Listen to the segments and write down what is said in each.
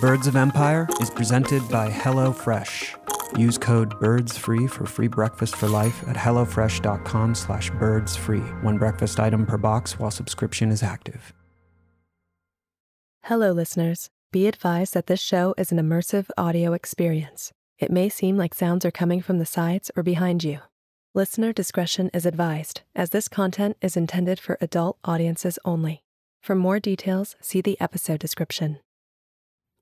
Birds of Empire is presented by HelloFresh. Use code BIRDSFREE for free breakfast for life at HelloFresh.com slash birdsfree. One breakfast item per box while subscription is active. Hello, listeners. Be advised that this show is an immersive audio experience. It may seem like sounds are coming from the sides or behind you. Listener discretion is advised, as this content is intended for adult audiences only. For more details, see the episode description.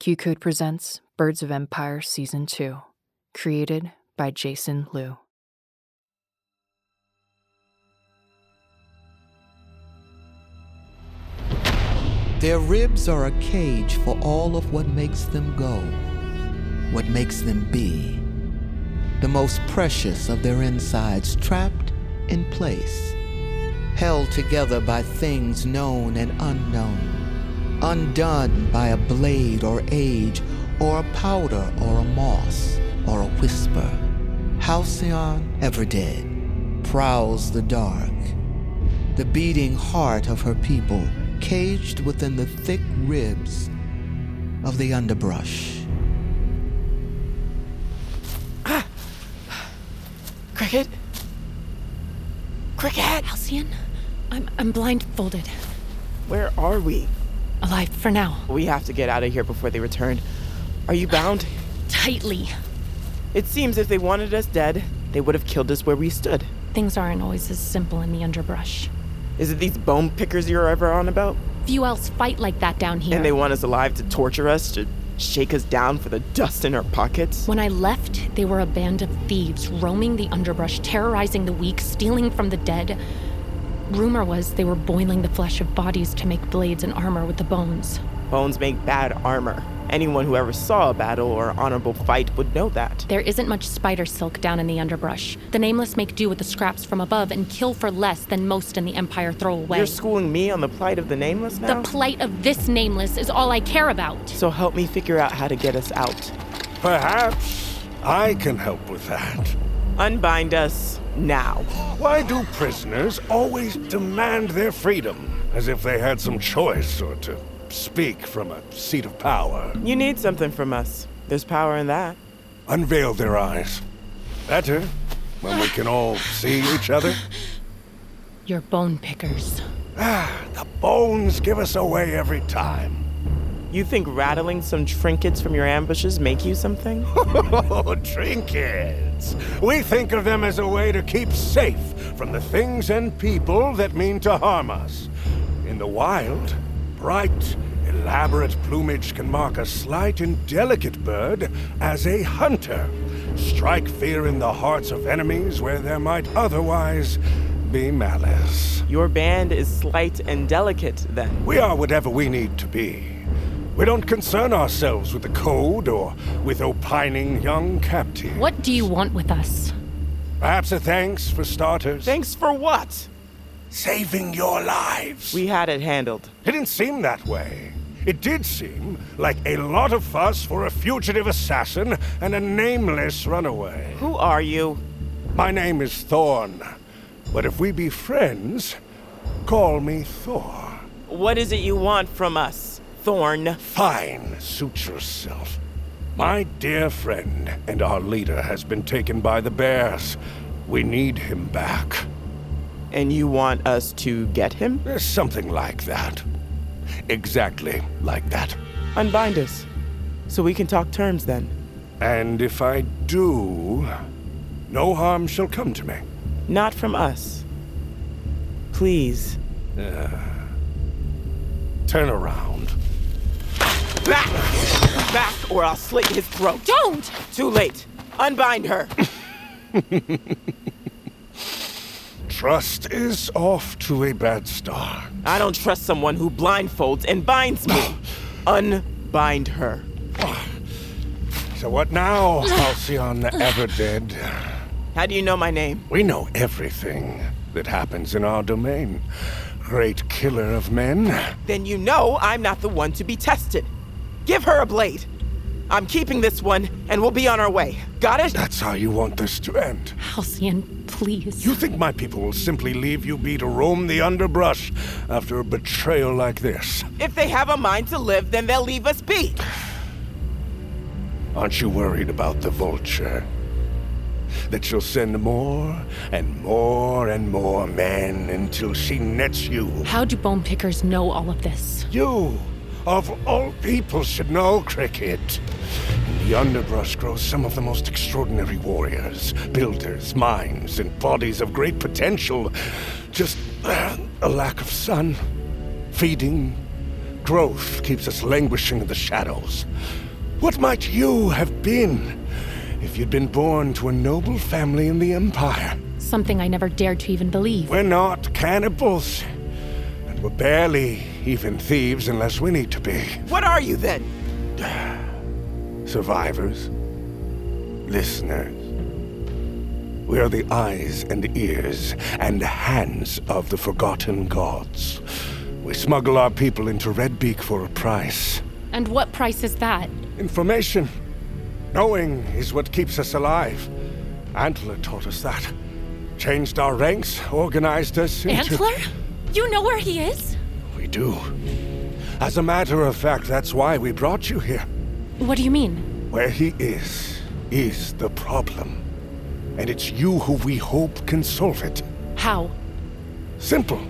QCODE presents Birds of Empire Season 2, created by Jason Lew. Their ribs are a cage for all of what makes them go, what makes them be. The most precious of their insides trapped in place, held together by things known and unknown, undone by a blade or age, or a powder or a moss, or a whisper. Halcyon, Everdead, prowls the dark, the beating heart of her people caged within the thick ribs of the underbrush. Ah! Cricket? Cricket! Halcyon, I'm, I'm blindfolded. Where are we? Alive for now. We have to get out of here before they return. Are you bound? Tightly. It seems if they wanted us dead, they would have killed us where we stood. Things aren't always as simple in the underbrush. Is it these bone pickers you're ever on about? Few else fight like that down here. And they want us alive to torture us, to shake us down for the dust in our pockets? When I left, they were a band of thieves roaming the underbrush, terrorizing the weak, stealing from the dead. Rumor was they were boiling the flesh of bodies to make blades and armor with the bones. Bones make bad armor. Anyone who ever saw a battle or honorable fight would know that. There isn't much spider silk down in the underbrush. The nameless make do with the scraps from above and kill for less than most in the Empire throw away. You're schooling me on the plight of the nameless now? The plight of this nameless is all I care about. so help me figure out how to get us out. Perhaps I can help with that. Unbind us now. Why do prisoners always demand their freedom? As if they had some choice or to speak from a seat of power. You need something from us. There's power in that. Unveil their eyes. Better when we can all see each other. You're bone pickers. Ah, the bones give us away every time. You think rattling some trinkets from your ambushes make you something? Oh, trinkets! We think of them as a way to keep safe from the things and people that mean to harm us. In the wild, bright, elaborate plumage can mark a slight and delicate bird as a hunter. Strike fear in the hearts of enemies where there might otherwise be malice. Your band is slight and delicate, then. We are whatever we need to be. We don't concern ourselves with the code or with opining young captives. What do you want with us? Perhaps a thanks for starters. Thanks for what? Saving your lives. We had it handled. It didn't seem that way. It did seem like a lot of fuss for a fugitive assassin and a nameless runaway. Who are you? My name is Thorn, but if we be friends, call me Thor. What is it you want from us, Thorn? Fine, suit yourself. My dear friend and our leader has been taken by the bears. We need him back. And you want us to get him? Eh, something like that. Exactly like that. Unbind us. So we can talk terms then. And if I do, no harm shall come to me. Not from us. Please. Uh, turn around. Back! Back, or I'll slit his throat. Don't! Too late. Unbind her. Trust is off to a bad start. I don't trust someone who blindfolds and binds me. Unbind her. So what now, Halcyon Everdead? How do you know my name? We know everything that happens in our domain. Great killer of men. Then you know I'm not the one to be tested. Give her a blade. I'm keeping this one, and we'll be on our way. Got it? That's how you want this to end. Halcyon, please. You think my people will simply leave you be to roam the underbrush after a betrayal like this? If they have a mind to live, then they'll leave us be. Aren't you worried about the vulture? That she'll send more and more and more men until she nets you. How do bone pickers know all of this? You, of all people, should know, Cricket. In the underbrush grows some of the most extraordinary warriors, builders, minds, and bodies of great potential. Just uh, a lack of sun, feeding, growth keeps us languishing in the shadows. What might you have been if you'd been born to a noble family in the Empire? Something I never dared to even believe. We're not cannibals. And we're barely even thieves unless we need to be. What are you then? Survivors. Listeners. We are the eyes and ears and hands of the forgotten gods. We smuggle our people into Redbeak for a price. And what price is that? Information. Knowing is what keeps us alive. Antler taught us that. Changed our ranks, organized us into... Antler? You know where he is? We do. As a matter of fact, that's why we brought you here. What do you mean? Where he is, is the problem. And it's you who we hope can solve it. How? Simple.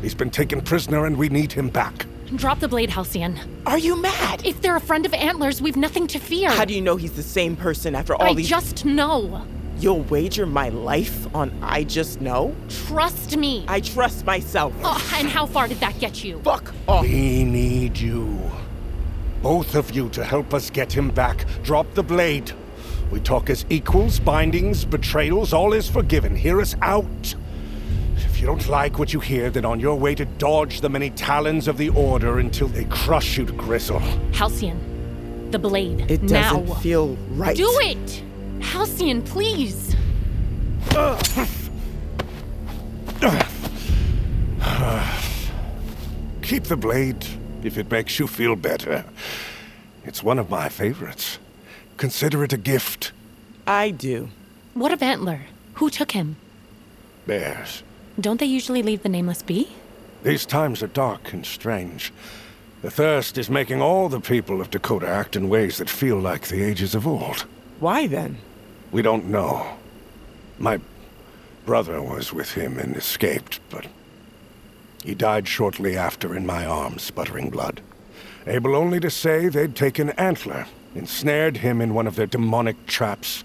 He's been taken prisoner and we need him back. Drop the blade, Halcyon. Are you mad? If they're a friend of Antler's, we've nothing to fear. How do you know he's the same person after all I these... I just know. You'll wager my life on I just know? Trust me. I trust myself. Oh, and how far did that get you? Fuck off. We need you. Both of you to help us get him back. Drop the blade. We talk as equals, bindings, betrayals, all is forgiven. Hear us out. If you don't like what you hear, then on your way to dodge the many talons of the Order until they crush you to gristle. Halcyon, the blade. It now. doesn't feel right. Do it! Halcyon, please! Keep the blade if it makes you feel better. It's one of my favorites. Consider it a gift. I do. What of Antler? Who took him? Bears. Don't they usually leave the nameless be? These times are dark and strange. The thirst is making all the people of Dakota act in ways that feel like the ages of old. Why then? We don't know. My brother was with him and escaped, but he died shortly after in my arms, sputtering blood. Able only to say they'd taken Antler, ensnared him in one of their demonic traps,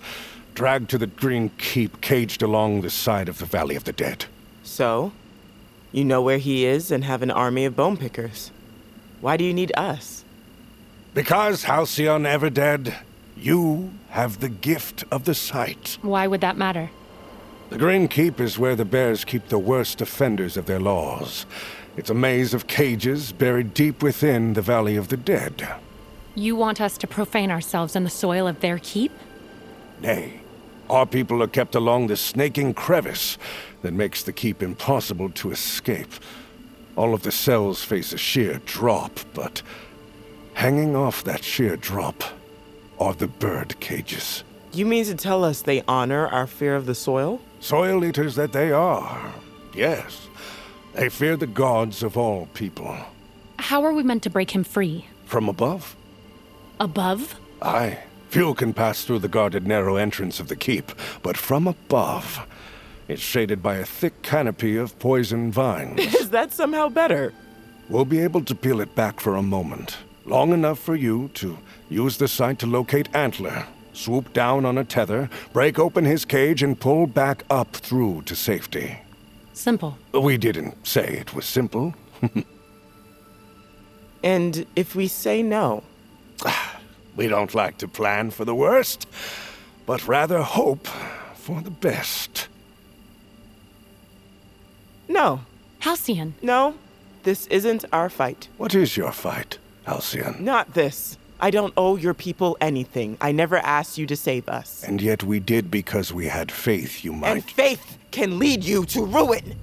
dragged to the Green Keep, caged along the side of the Valley of the Dead. So? You know where he is and have an army of bone pickers. Why do you need us? Because, Halcyon Everdead, you have the gift of the sight. Why would that matter? The Green Keep is where the bears keep the worst offenders of their laws. It's a maze of cages buried deep within the Valley of the Dead. You want us to profane ourselves in the soil of their keep? Nay, our people are kept along the snaking crevice that makes the keep impossible to escape. All of the cells face a sheer drop, but hanging off that sheer drop are the bird cages. You mean to tell us they honor our fear of the soil? Soil eaters that they are. Yes. They fear the gods of all people. How are we meant to break him free? From above? Above? Aye. Fuel can pass through the guarded narrow entrance of the keep, but from above, it's shaded by a thick canopy of poison vines. Is that somehow better? we'll be able to peel it back for a moment, long enough for you to use the sight to locate Antler, swoop down on a tether, break open his cage, and pull back up through to safety. Simple. We didn't say it was simple. And if we say no? We don't like to plan for the worst, but rather hope for the best. No. Halcyon, No. This isn't our fight. What is your fight, Halcyon? Not this. I don't owe your people anything. I never asked you to save us. And yet we did because we had faith you might. And faith can lead you to ruin.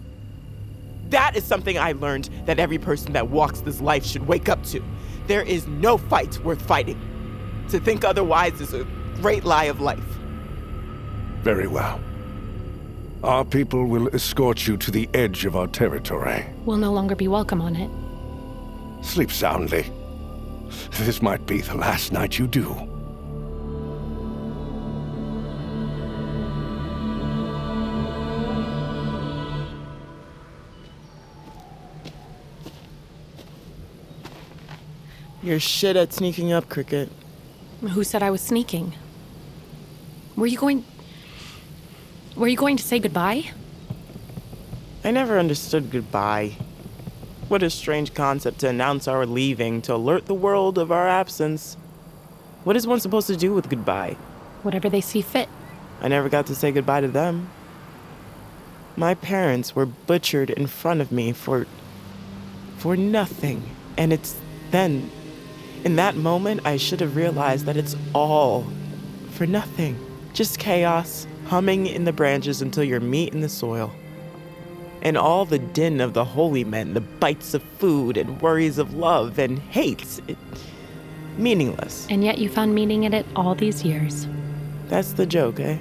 That is something I learned that every person that walks this life should wake up to. There is no fight worth fighting. To think otherwise is a great lie of life. Very well. Our people will escort you to the edge of our territory. We'll no longer be welcome on it. Sleep soundly. This might be the last night you do. You're shit at sneaking up, Cricket. Who said I was sneaking? Were you going. Were you going to say goodbye? I never understood goodbye. What a strange concept to announce our leaving, to alert the world of our absence. What is one supposed to do with goodbye? Whatever they see fit. I never got to say goodbye to them. My parents were butchered in front of me for. for nothing. And it's then, in that moment, I should have realized that it's all for nothing. Just chaos, humming in the branches until you're meat in the soil. And all the din of the holy men, the bites of food and worries of love and hates. It, meaningless. And yet you found meaning in it all these years. That's the joke, eh?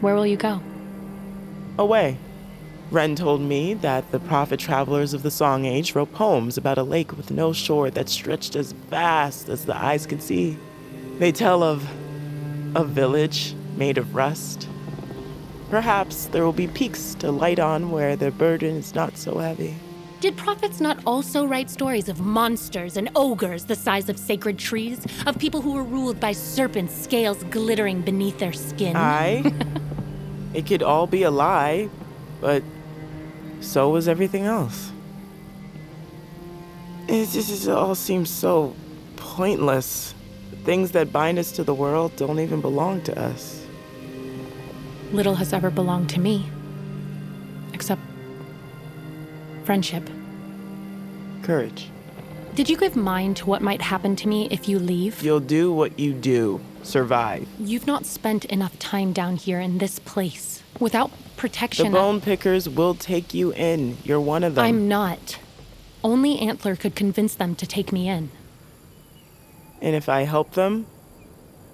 Where will you go? Away. Ren told me that the prophet travelers of the Song Age wrote poems about a lake with no shore that stretched as vast as the eyes could see. They tell of a village made of rust. Perhaps there will be peaks to light on where their burden is not so heavy. Did prophets not also write stories of monsters and ogres the size of sacred trees? Of people who were ruled by serpents' scales glittering beneath their skin? I. it could all be a lie, but so was everything else. It just it all seems so pointless. The things that bind us to the world don't even belong to us. Little has ever belonged to me. Except friendship. Courage. Did you give mind to what might happen to me if you leave? You'll do what you do. Survive. You've not spent enough time down here in this place. Without protection. The bone pickers will take you in. You're one of them. I'm not. Only Antler could convince them to take me in. And if I help them,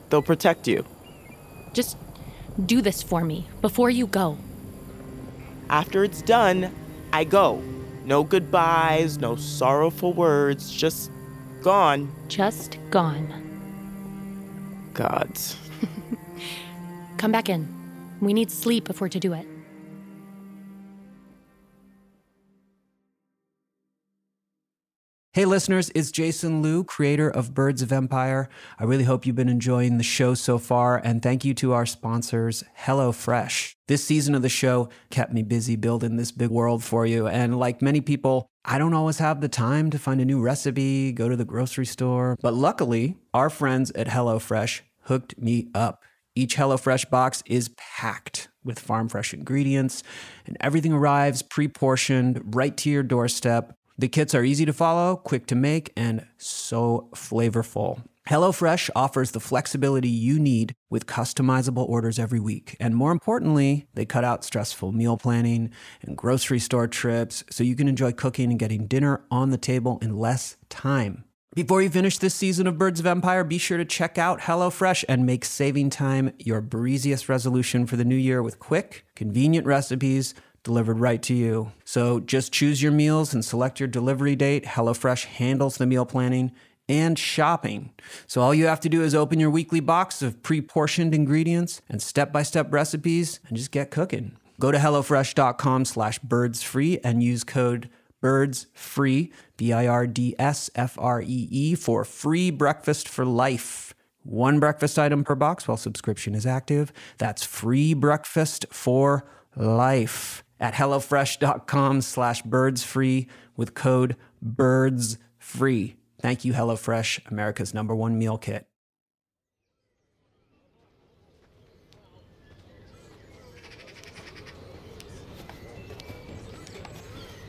they'll protect you. Just do this for me before you go. After it's done, I go. No goodbyes, no sorrowful words, just gone. Just gone. Gods. Come back in. We need sleep if we're to do it. Hey, listeners, it's Jason Lew, creator of Birds of Empire. I really hope you've been enjoying the show so far, and thank you to our sponsors, HelloFresh. This season of the show kept me busy building this big world for you, and like many people, I don't always have the time to find a new recipe, go to the grocery store, but luckily, our friends at HelloFresh hooked me up. Each HelloFresh box is packed with farm fresh ingredients, and everything arrives pre portioned right to your doorstep. The kits are easy to follow, quick to make, and so flavorful. HelloFresh offers the flexibility you need with customizable orders every week. And more importantly, they cut out stressful meal planning and grocery store trips so you can enjoy cooking and getting dinner on the table in less time. Before you finish this season of Birds of Empire, be sure to check out HelloFresh and make saving time your breeziest resolution for the new year with quick, convenient recipes delivered right to you. So just choose your meals and select your delivery date. HelloFresh handles the meal planning and shopping. So all you have to do is open your weekly box of pre-portioned ingredients and step-by-step recipes and just get cooking. Go to hellofresh.com slash birdsfree and use code birdsfree, B-I-R-D-S-F-R-E-E, for free breakfast for life. One breakfast item per box while subscription is active. That's free breakfast for life at hellofresh.com slash birdsfree with code birdsfree. Thank you, HelloFresh, America's number one meal kit.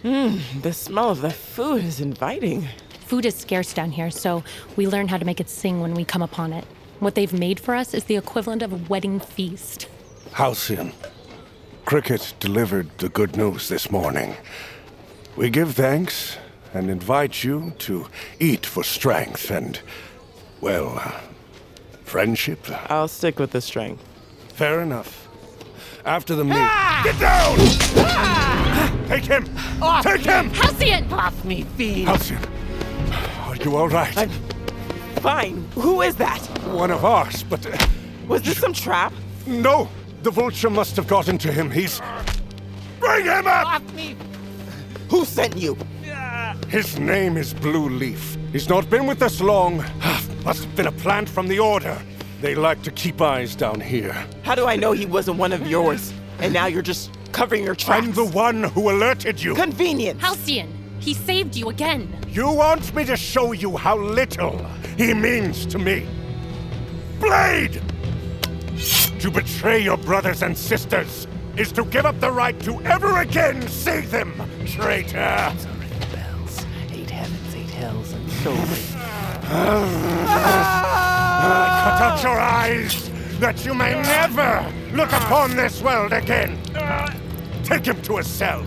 Mmm, the smell of the food is inviting. Food is scarce down here, so we learn how to make it sing when we come upon it. What they've made for us is the equivalent of a wedding feast. Halcyon, Cricket delivered the good news this morning. We give thanks and invite you to eat for strength and, well, uh, friendship. I'll stick with the strength. Fair enough. After the meal. Get down! Take him! Take him! Halcyon! Off me, fiend! Halcyon, are you all right? I'm fine. Who is that? One of ours, but uh, Was this some trap? no! The vulture must have gotten to him. He's. Bring him up! Off me! Who sent you? His name is Blue Leaf. He's not been with us long. Must have been a plant from the Order. They like to keep eyes down here. How do I know he wasn't one of yours? And now you're just covering your tracks. I'm the one who alerted you. Convenience. Halcyon! He saved you again! You want me to show you how little he means to me? Blade! To betray your brothers and sisters is to give up the right to ever again see them, traitor! Bells, eight heavens, eight hells, and so. Cut out your eyes, that you may never look upon this world again! Take him to a cell.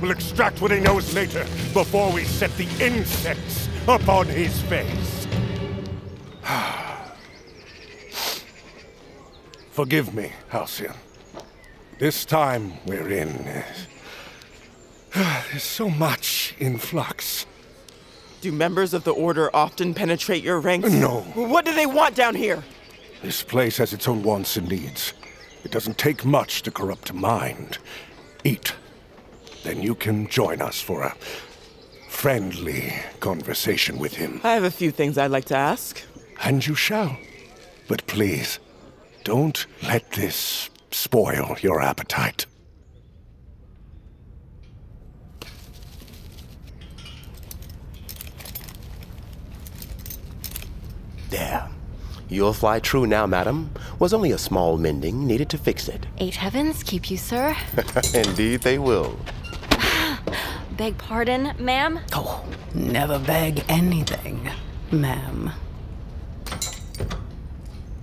We'll extract what he knows later, before we set the insects upon his face. Forgive me, Halcyon. This time we're in. There's so much in flux. Do members of the Order often penetrate your ranks? No. What do they want down here? This place has its own wants and needs. It doesn't take much to corrupt a mind. Eat. Then you can join us for a friendly conversation with him. I have a few things I'd like to ask. And you shall. But please, don't let this spoil your appetite. There. You'll fly true now, madam. Was only a small mending needed to fix it. Eight heavens keep you, sir. Indeed, they will. Beg pardon, ma'am? Oh, never beg anything, ma'am.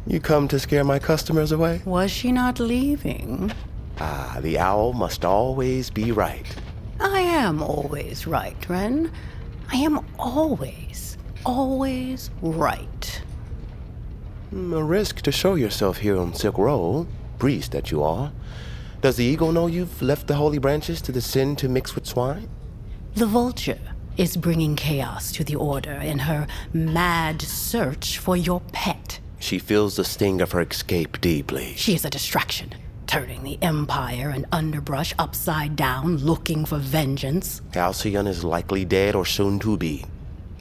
You come to scare my customers away? Was she not leaving? Ah, the owl must always be right. I am always right, Ren. I am always, always right. Hmm, A risk to show yourself here on Silk Road, priest that you are. Does the eagle know you've left the holy branches to descend to mix with swine? The vulture is bringing chaos to the Order in her mad search for your pet. She feels the sting of her escape deeply. She is a distraction, turning the Empire and underbrush upside down, looking for vengeance. Halcyon is likely dead or soon to be.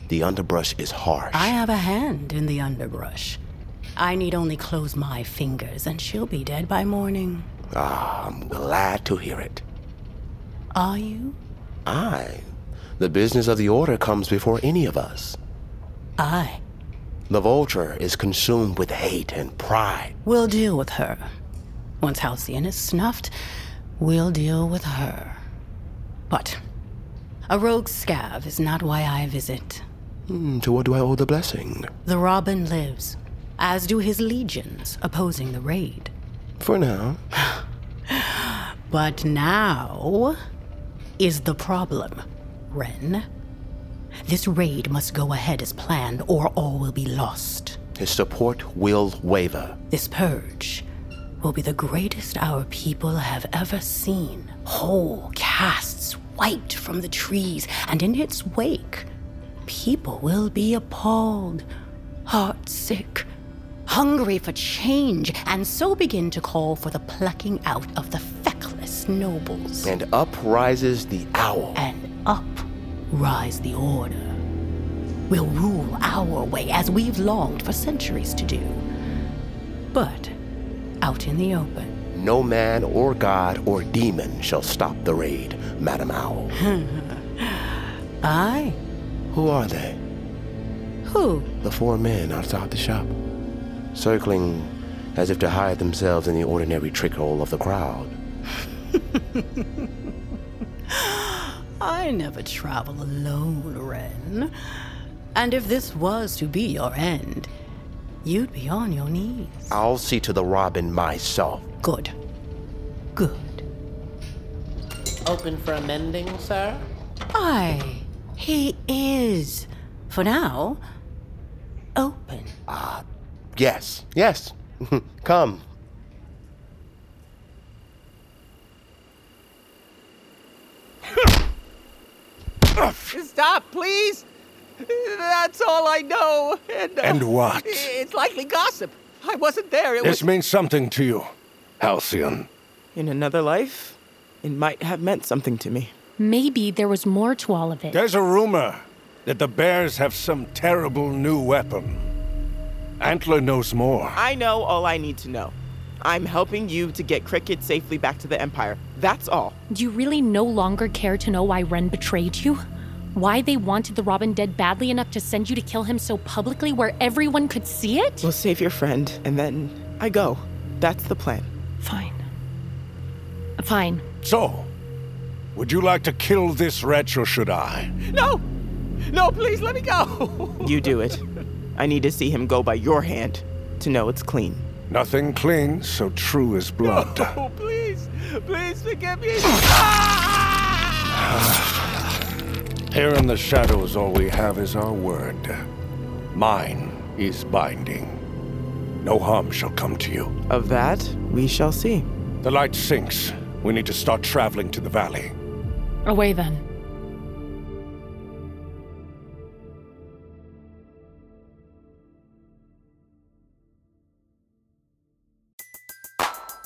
The underbrush is harsh. I have a hand in the underbrush. I need only close my fingers, and she'll be dead by morning. Ah, I'm glad to hear it. Are you? I. The business of the Order comes before any of us. I The vulture is consumed with hate and pride. We'll deal with her. Once Halcyon is snuffed, we'll deal with her. But a rogue scav is not why I visit. Hmm, to what do I owe the blessing? The Robin lives, as do his legions opposing the raid. For now. But now is the problem, Ren. This raid must go ahead as planned, or all will be lost. His support will waver. This purge will be the greatest our people have ever seen. Whole castes wiped from the trees, and in its wake, people will be appalled, heartsick, hungry for change, and so begin to call for the plucking out of the feckless nobles. And up rises the owl. And up rise the order. We'll rule our way as we've longed for centuries to do. But out in the open, No man or god or demon shall stop the raid, Madam Owl. aye. Who are they? Who? The four men outside the shop, circling as if to hide themselves in the ordinary trickle of the crowd. I never travel alone, Ren. And if this was to be your end, you'd be on your knees. I'll see to the robin myself. Good. Good. Open for amending, sir? Aye, he is. For now, open. Ah, yes, yes. Come. Stop, please. That's all I know. And, uh, And what? It's likely gossip. I wasn't there. It This was. means something to you, Halcyon. In another life, it might have meant something to me. Maybe there was more to all of it. There's a rumor that the bears have some terrible new weapon. Antler knows more. I know all I need to know. I'm helping you to get Cricket safely back to the Empire. That's all. Do you really no longer care to know why Ren betrayed you? Why they wanted the Robin dead badly enough to send you to kill him so publicly where everyone could see it? We'll save your friend, and then I go. That's the plan. Fine. Fine. So, would you like to kill this wretch or should I? No! No, please let me go! You do it. I need to see him go by your hand to know it's clean. Nothing clings so true as blood. Oh, please! Please forgive me! Here in the shadows, all we have is our word. Mine is binding. No harm shall come to you. Of that, we shall see. The light sinks. We need to start traveling to the valley. Away then.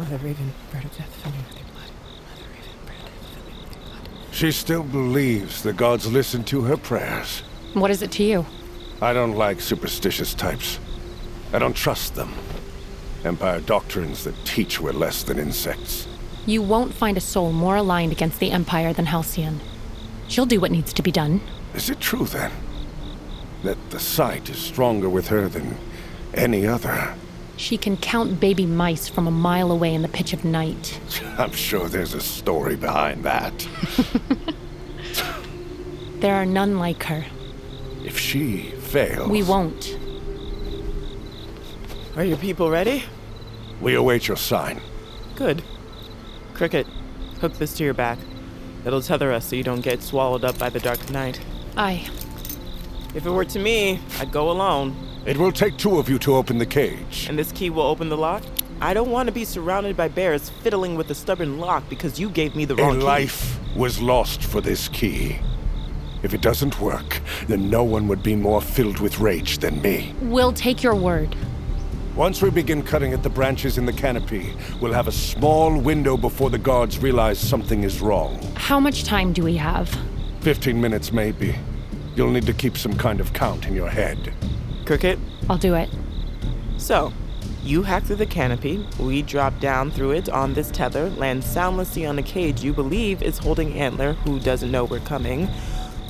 Mother Raven, bird of death, fill me with your blood. Mother Raven, bird of death, fill me with your blood. She still believes the gods listen to her prayers. What is it to you? I don't like superstitious types. I don't trust them. Empire doctrines that teach we're less than insects. You won't find a soul more aligned against the Empire than Halcyon. She'll do what needs to be done. Is it true then? That the sight is stronger with her than any other? She can count baby mice from a mile away in the pitch of night. I'm sure there's a story behind that. There are none like her. If she fails, We won't. Are your people ready? we await your sign. Good. Cricket, hook this to your back. It'll tether us so you don't get swallowed up by the dark night. Aye. If it were to me, I'd go alone. It will take two of you to open the cage. And this key will open the lock? I don't want to be surrounded by bears fiddling with a stubborn lock because you gave me the A wrong key. life was lost for this key. If it doesn't work, then no one would be more filled with rage than me. We'll take your word. Once we begin cutting at the branches in the canopy, we'll have a small window before the guards realize something is wrong. How much time do we have? Fifteen minutes, maybe. You'll need to keep some kind of count in your head. Cricket, I'll do it. so you hack through the canopy. We drop down through it on this tether, land soundlessly on a cage you believe is holding Antler, who doesn't know we're coming.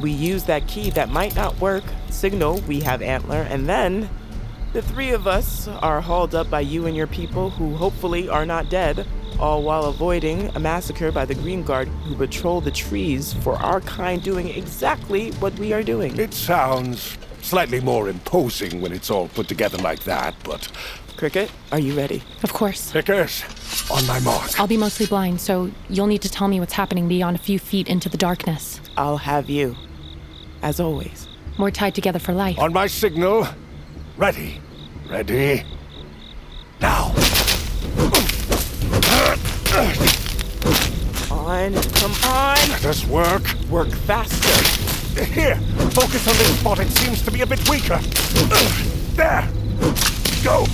We use that key that might not work, signal we have Antler, and then the three of us are hauled up by you and your people, who hopefully are not dead, all while avoiding a massacre by the Green Guard who patrol the trees for our kind doing exactly what we are doing. It sounds slightly more imposing when it's all put together like that, but. Cricket, are you ready? Of course. Pickers, on my mark. I'll be mostly blind, so you'll need to tell me what's happening beyond a few feet into the darkness. I'll have you. As always. We're tied together for life. On my signal. Ready. Ready. Now. Come on, come on! Let us work. Work faster. Here, focus on this spot. It seems to be a bit weaker. There. Go.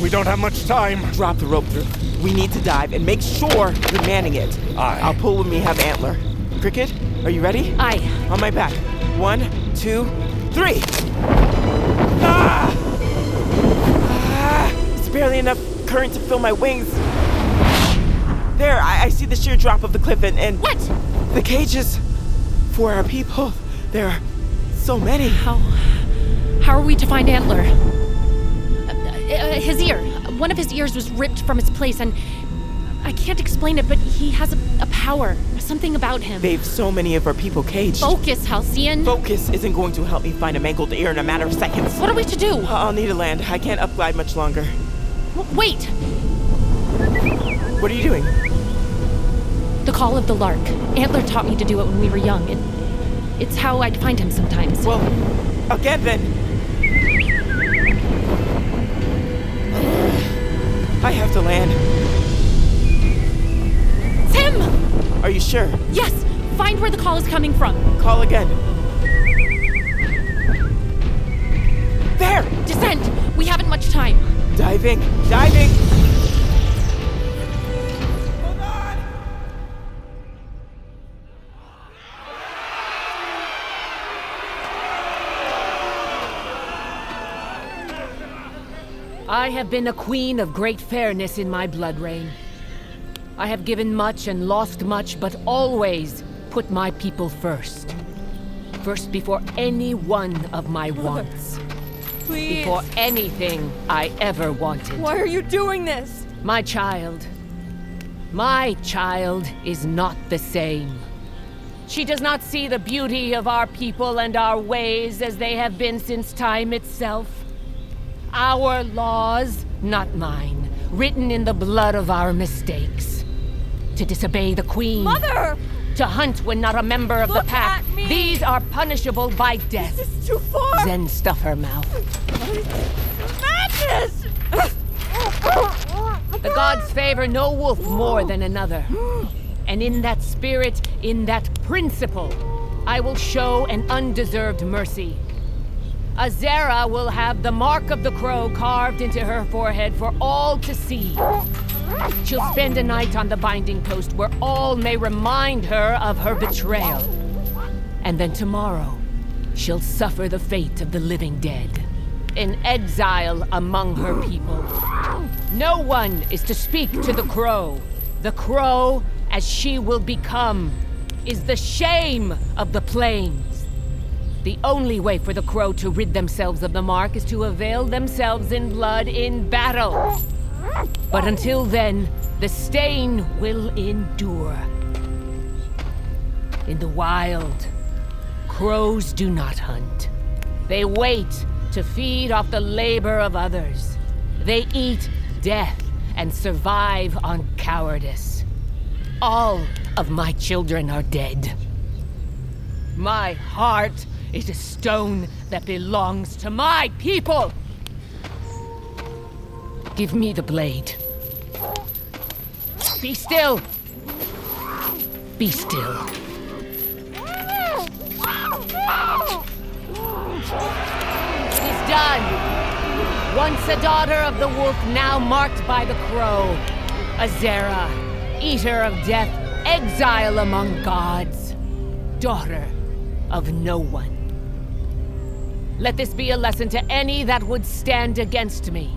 We don't have much time. Drop the rope through. We need to dive and make sure you're manning it. Aye. I'll pull when we have Antler. Cricket, are you ready? Aye. On my back. One, two, three. Ah! Ah! It's barely enough current to fill my wings. There, I, I see the sheer drop of the cliff and, and What? the cages for our people. There are so many. How. How are we to find Antler? Uh, uh, his ear. One of his ears was ripped from its place, and I can't explain it, but he has a, a power. Something about him. They've so many of our people caged. Focus, Halcyon. Focus isn't going to help me find a mangled ear in a matter of seconds. What are we to do? I'll need to land. I can't upglide much longer. W- wait! What are you doing? The call of the lark. Antler taught me to do it when we were young. It, it's how I'd find him sometimes. Well, again then. I have to land. Tim! Are you sure? Yes! Find where the call is coming from. Call again. There! Descend! We haven't much time. Diving! Diving! I have been a queen of great fairness in my blood reign. I have given much and lost much, but always put my people first. First before any one of my wants. Please. Before anything I ever wanted. Why are you doing this? My child. My child is not the same. She does not see the beauty of our people and our ways as they have been since time itself. Our laws, not mine, written in the blood of our mistakes. To disobey the Queen. Mother! To hunt when not a member of Look the pack. These are punishable by death. This is too far! Then stuff her mouth. Madness! The gods favor no wolf more than another. And in that spirit, in that principle, I will show an undeserved mercy. Azera will have the mark of the crow carved into her forehead for all to see. She'll spend a night on the binding post where all may remind her of her betrayal. And then tomorrow, she'll suffer the fate of the living dead, in exile among her people. No one is to speak to the crow. The crow, as she will become, is the shame of the plains. The only way for the crow to rid themselves of the mark is to avail themselves in blood in battle. But until then, the stain will endure. In the wild, crows do not hunt. They wait to feed off the labor of others. They eat death and survive on cowardice. All of my children are dead. My heart is a stone that belongs to my people. Give me the blade. Be still. Be still. It is done. Once a daughter of the wolf, now marked by the crow. Azera, eater of death, exile among gods. Daughter of no one. Let this be a lesson to any that would stand against me.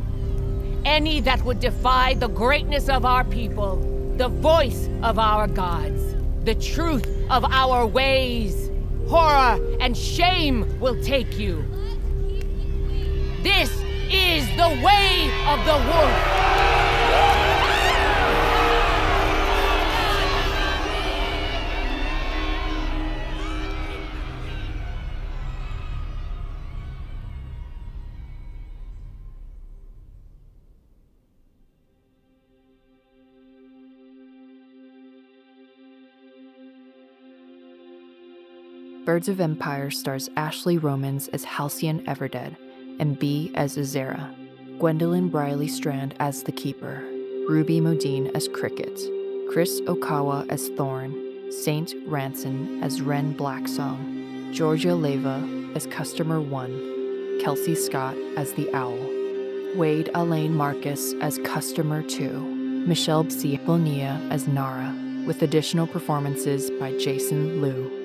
Any that would defy the greatness of our people, the voice of our gods, the truth of our ways. Horror and shame will take you. This is the way of the wolf. Birds of Empire stars Ashley Romans as Halcyon Everdead and B as Azera, Gwendolyn Briley Strand as the Keeper, Ruby Modine as Cricket, Chris Okawa as Thorn, Saint Ranson as Ren Blacksong, Georgia Leva as Customer One, Kelsey Scott as the Owl, Wade Elaine Marcus as Customer Two, Michelle C. Bonilla as Nara, with additional performances by Jason Lew.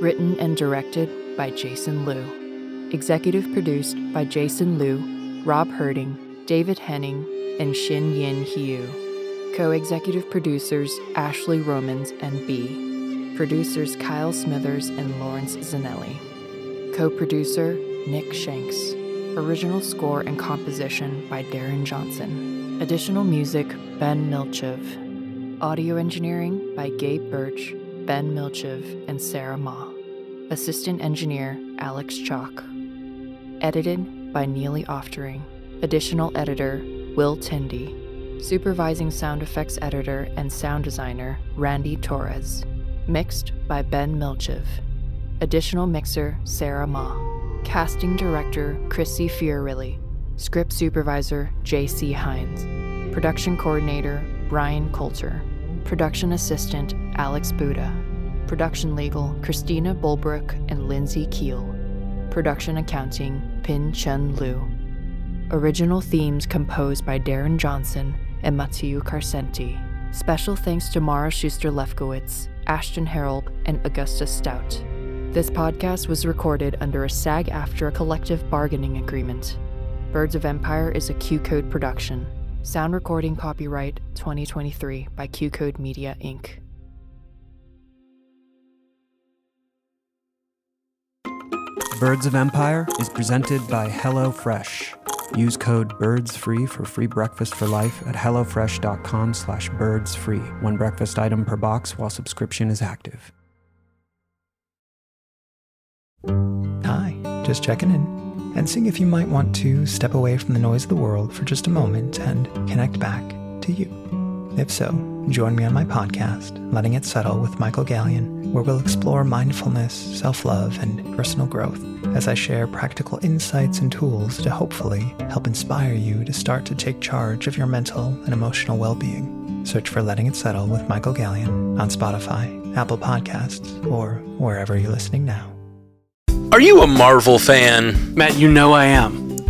Written and directed by Jason Lew. Executive produced by Jason Lew, Rob Herding, David Henning, and Shin Yin Hiu. Co executive producers Ashley Romans and B. Producers Kyle Smithers and Lawrence Zanelli. Co producer Nick Shanks. Original score and composition by Darren Johnson. Additional music Ben Milchev. Audio engineering by Gabe Birch, Ben Milchev, and Sarah Ma. Assistant engineer Alex Chalk. Edited by Neely Oftering. Additional editor Will Tindy. Supervising sound effects editor and sound designer Randy Torres. Mixed by Ben Milchev. Additional mixer Sarah Ma. Casting director Chrissy Fiorilli. Script supervisor J.C. Hines. Production coordinator Brian Coulter. Production assistant Alex Buda. Production legal Christina Bulbrook and Lindsay Keel. Production accounting Pin Chen Liu. Original themes composed by Darren Johnson and Matiu Carcenti. Special thanks to Mara Schuster Lefkowitz, Ashton Harold, and Augusta Stout. This podcast was recorded under a SAG AFTRA collective bargaining agreement. Birds of Empire is a QCODE production. Sound recording copyright 2023 by QCODE Media Inc. Birds of Empire is presented by HelloFresh. Use code BIRDSFREE for free breakfast for life at hellofresh.com slash birdsfree. One breakfast item per box while subscription is active. Hi, just checking in and seeing if you might want to step away from the noise of the world for just a moment and connect back to you. If so, join me on my podcast, Letting It Settle with Michael Gallion, where we'll explore mindfulness, self love, and personal growth as I share practical insights and tools to hopefully help inspire you to start to take charge of your mental and emotional well being. Search for Letting It Settle with Michael Gallion on Spotify, Apple Podcasts, or wherever you're listening now. Are you a Marvel fan? Matt, you know I am.